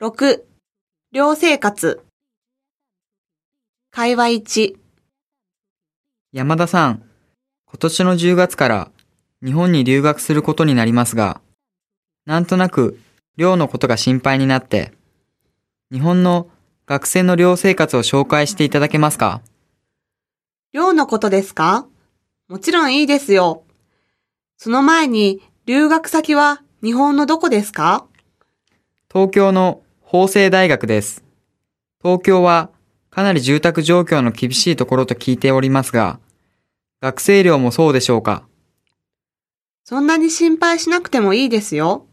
6、寮生活。会話1、山田さん、今年の10月から日本に留学することになりますが、なんとなく寮のことが心配になって、日本の学生の寮生活を紹介していただけますか？寮のことですか？もちろんいいですよ。その前に、留学先は日本のどこですか？東京の法政大学です。東京はかなり住宅状況の厳しいところと聞いておりますが、学生寮もそうでしょうか？そんなに心配しなくてもいいですよ。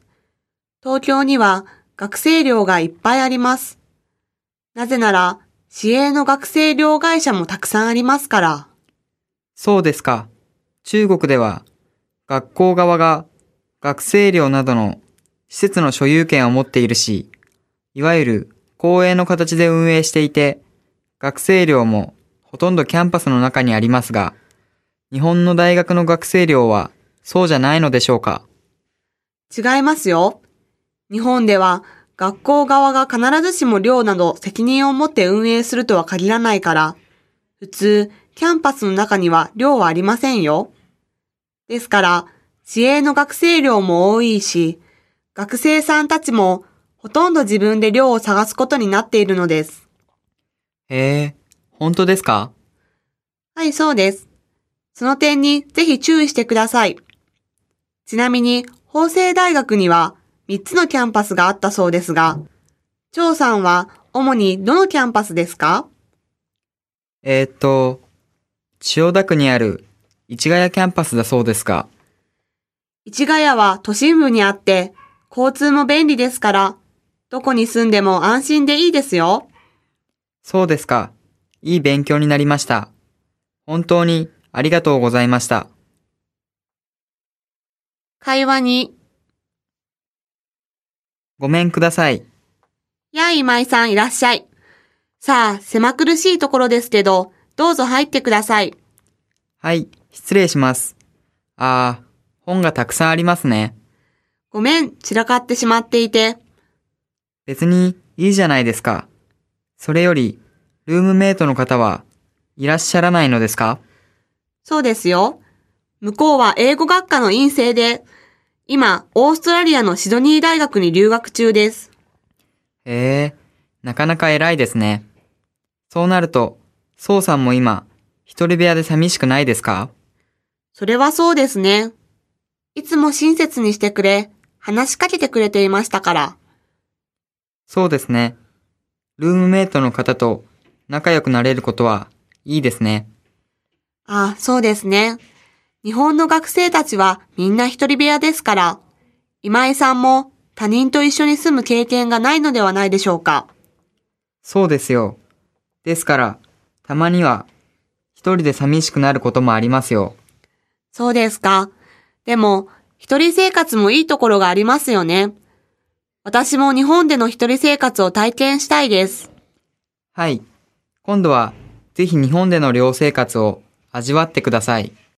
東京には学生寮がいっぱいあります。なぜなら、市営の学生寮会社もたくさんありますから。そうですか。中国では学校側が学生寮などの施設の所有権を持っているし、いわゆる公営の形で運営していて、学生寮もほとんどキャンパスの中にありますが、日本の大学の学生寮はそうじゃないのでしょうか？違いますよ。日本では学校側が必ずしも寮など責任を持って運営するとは限らないから、普通、キャンパスの中には寮はありませんよ。ですから、市営の学生寮も多いし、学生さんたちもほとんど自分で寮を探すことになっているのです。へえ、本当ですか？はい、そうです。その点にぜひ注意してください。ちなみに、法政大学には3つのキャンパスがあったそうですが、張さんは主にどのキャンパスですか？えー、っと、千代田区にある市ヶ谷キャンパスだそうですが、市ヶ谷は都心部にあって、交通も便利ですから、どこに住んでも安心でいいですよ。そうですか。いい勉強になりました。本当にありがとうございました。会話に、ごめんください。やあ今井さんいらっしゃい。さあ、狭苦しいところですけど、どうぞ入ってください。はい、失礼します。あー、本がたくさんありますね。ごめん、散らかってしまっていて。別にいいじゃないですか。それより、ルームメイトの方はいらっしゃらないのですか？そうですよ。向こうは英語学科の院生で、今、オーストラリアのシドニー大学に留学中です。へえ、なかなか偉いですね。そうなると、宋さんも今、一人部屋で寂しくないですか？それはそうですね。いつも親切にしてくれ、話しかけてくれていましたから。そうですね。ルームメイトの方と仲良くなれることはいいですね。ああ、そうですね。日本の学生たちはみんな一人部屋ですから、今井さんも他人と一緒に住む経験がないのではないでしょうか。そうですよ。ですから、たまには、一人で寂しくなることもありますよ。そうですか。でも、一人生活もいいところがありますよね。私も日本での一人生活を体験したいです。はい。今度は、ぜひ日本での寮生活を味わってください。